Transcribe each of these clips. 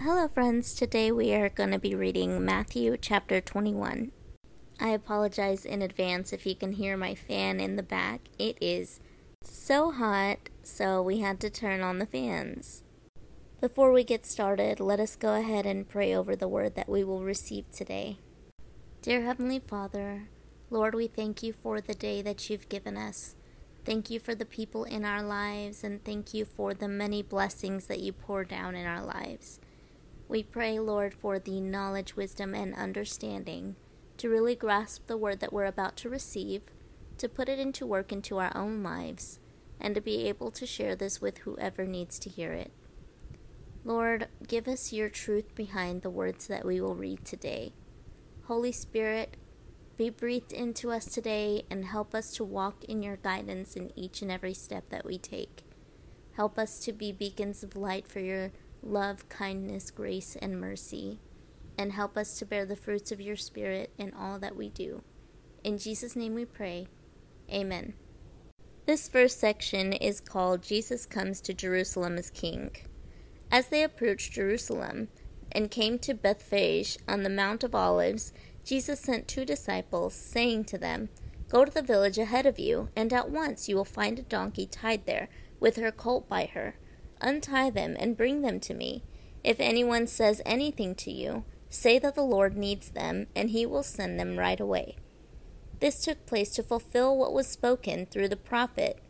Hello, friends. Today we are going to be reading Matthew chapter 21. I apologize in advance if you can hear my fan in the back. It is so hot, so we had to turn on the fans. Before we get started, let us go ahead and pray over the word that we will receive today. Dear Heavenly Father, Lord, we thank you for the day that you've given us. Thank you for the people in our lives, and thank you for the many blessings that you pour down in our lives. We pray, Lord, for the knowledge, wisdom, and understanding to really grasp the word that we're about to receive, to put it into work into our own lives, and to be able to share this with whoever needs to hear it. Lord, give us your truth behind the words that we will read today. Holy Spirit, be breathed into us today and help us to walk in your guidance in each and every step that we take. Help us to be beacons of light for your love, kindness, grace, and mercy, and help us to bear the fruits of your Spirit in all that we do. In Jesus' name we pray. Amen. This first section is called Jesus Comes to Jerusalem as King. As they approached Jerusalem and came to Bethphage on the Mount of Olives, Jesus sent two disciples, saying to them, Go to the village ahead of you, and at once you will find a donkey tied there, with her colt by her Untie them and bring them to me. If anyone says anything to you, say that the Lord needs them, and he will send them right away. This took place to fulfill what was spoken through the prophet.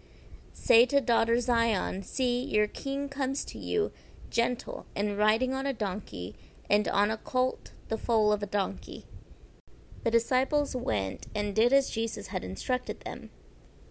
Say to daughter Zion, See, your king comes to you, gentle, and riding on a donkey, and on a colt, the foal of a donkey. The disciples went and did as Jesus had instructed them.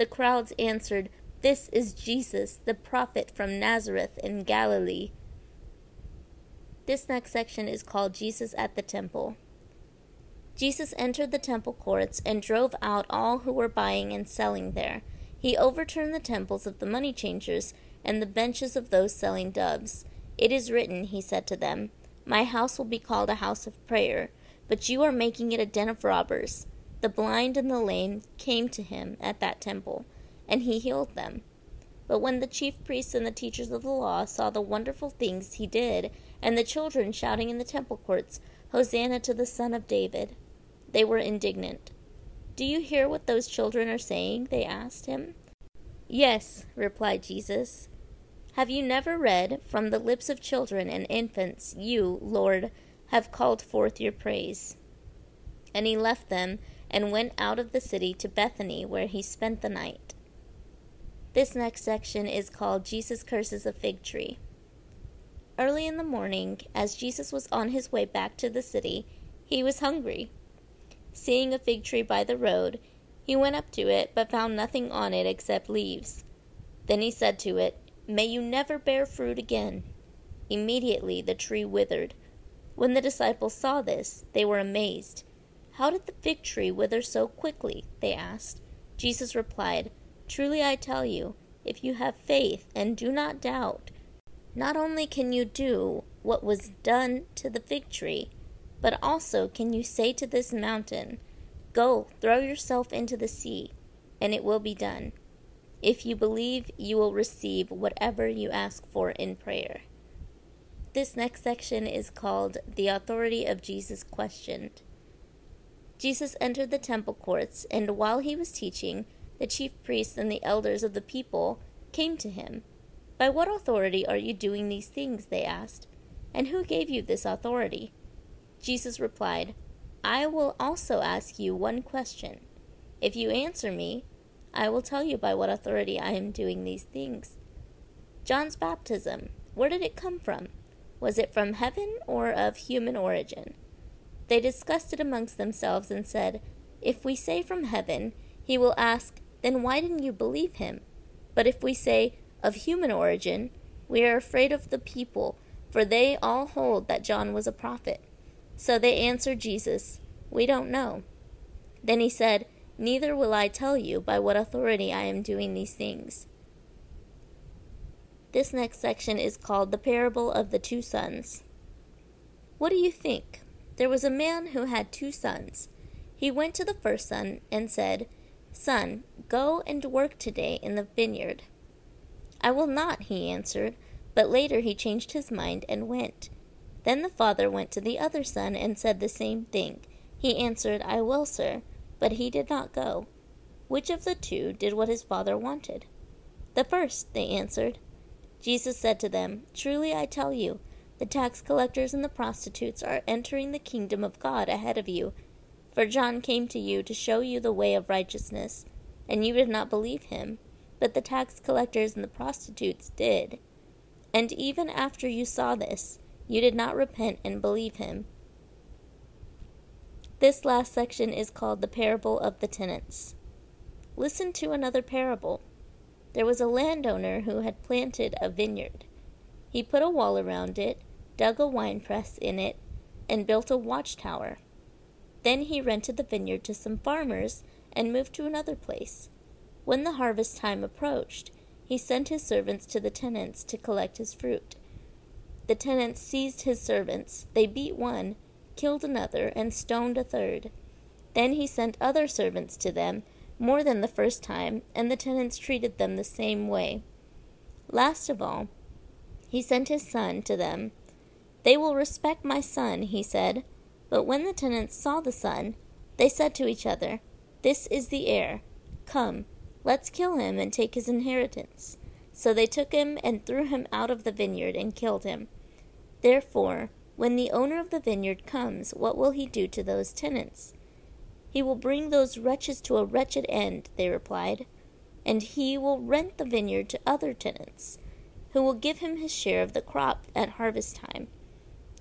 The crowds answered, This is Jesus, the prophet from Nazareth in Galilee. This next section is called Jesus at the Temple. Jesus entered the temple courts and drove out all who were buying and selling there. He overturned the temples of the money changers and the benches of those selling doves. It is written, he said to them, My house will be called a house of prayer, but you are making it a den of robbers. The blind and the lame came to him at that temple, and he healed them. But when the chief priests and the teachers of the law saw the wonderful things he did, and the children shouting in the temple courts, Hosanna to the Son of David, they were indignant. Do you hear what those children are saying? They asked him. Yes, replied Jesus. Have you never read, From the lips of children and infants, you, Lord, have called forth your praise? And he left them and went out of the city to Bethany, where he spent the night. This next section is called Jesus Curses a Fig Tree. Early in the morning, as Jesus was on his way back to the city, he was hungry. Seeing a fig tree by the road, he went up to it, but found nothing on it except leaves. Then he said to it, May you never bear fruit again. Immediately the tree withered. When the disciples saw this, they were amazed. How did the fig tree wither so quickly? they asked. Jesus replied, Truly I tell you, if you have faith and do not doubt, not only can you do what was done to the fig tree, but also can you say to this mountain, Go, throw yourself into the sea, and it will be done. If you believe, you will receive whatever you ask for in prayer. This next section is called The Authority of Jesus Questioned. Jesus entered the temple courts, and while he was teaching, the chief priests and the elders of the people came to him. By what authority are you doing these things? they asked. And who gave you this authority? Jesus replied, I will also ask you one question. If you answer me, I will tell you by what authority I am doing these things. John's baptism, where did it come from? Was it from heaven or of human origin? They discussed it amongst themselves and said, If we say from heaven, he will ask, Then why didn't you believe him? But if we say, Of human origin, we are afraid of the people, for they all hold that John was a prophet. So they answered Jesus, We don't know. Then he said, Neither will I tell you by what authority I am doing these things. This next section is called the parable of the two sons. What do you think? There was a man who had two sons. He went to the first son and said, Son, go and work today in the vineyard. I will not, he answered. But later he changed his mind and went. Then the father went to the other son and said the same thing. He answered, I will, sir. But he did not go. Which of the two did what his father wanted? The first, they answered. Jesus said to them, Truly I tell you, the tax collectors and the prostitutes are entering the kingdom of God ahead of you. For John came to you to show you the way of righteousness, and you did not believe him, but the tax collectors and the prostitutes did. And even after you saw this, you did not repent and believe him. This last section is called the parable of the tenants. Listen to another parable. There was a landowner who had planted a vineyard. He put a wall around it, dug a winepress in it, and built a watchtower. Then he rented the vineyard to some farmers and moved to another place. When the harvest time approached, he sent his servants to the tenants to collect his fruit. The tenants seized his servants. They beat one, killed another, and stoned a third. Then he sent other servants to them, more than the first time, and the tenants treated them the same way. Last of all, he sent his son to them. They will respect my son, he said. But when the tenants saw the son, they said to each other, This is the heir. Come, Let's kill him and take his inheritance. So they took him and threw him out of the vineyard and killed him. Therefore, when the owner of the vineyard comes, what will he do to those tenants? He will bring those wretches to a wretched end, they replied, and he will rent the vineyard to other tenants, who will give him his share of the crop at harvest time.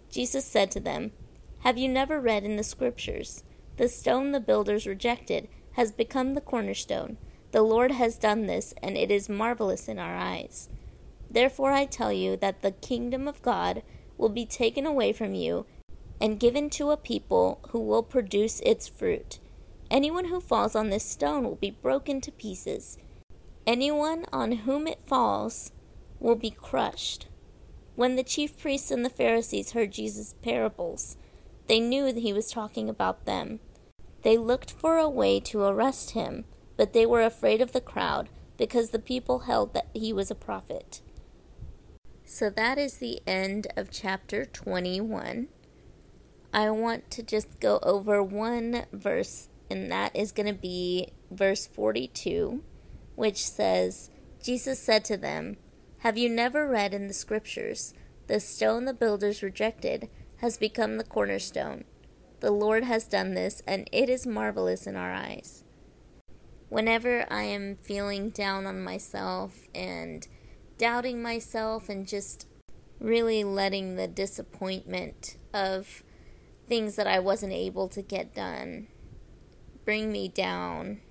Jesus said to them, Have you never read in the Scriptures, The stone the builders rejected has become the cornerstone? The Lord has done this, and it is marvelous in our eyes. Therefore I tell you that the kingdom of God will be taken away from you and given to a people who will produce its fruit. Anyone who falls on this stone will be broken to pieces. Anyone on whom it falls will be crushed. When the chief priests and the Pharisees heard Jesus' parables, they knew that he was talking about them. They looked for a way to arrest him but they were afraid of the crowd because the people held that he was a prophet. So that is the end of chapter 21. I want to just go over one verse, and that is going to be verse 42, which says, Jesus said to them, Have you never read in the scriptures, the stone the builders rejected has become the cornerstone? The Lord has done this, and it is marvelous in our eyes whenever I am feeling down on myself and doubting myself and just really letting the disappointment of things that I wasn't able to get done bring me down,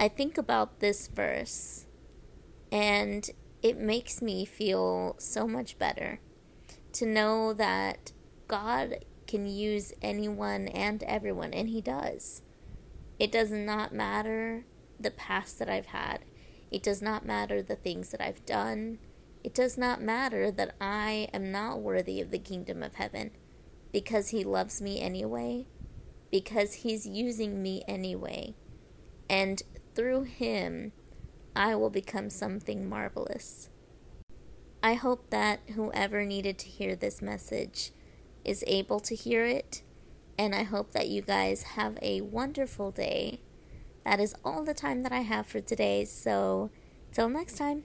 I think about this verse and it makes me feel so much better to know that God can use anyone and everyone, and He does. It does not matter the past that I've had. It does not matter the things that I've done. It does not matter that I am not worthy of the kingdom of heaven because He loves me anyway, because He's using me anyway. And through Him, I will become something marvelous. I hope that whoever needed to hear this message is able to hear it and I hope that you guys have a wonderful day. That is all the time that I have for today, so till next time.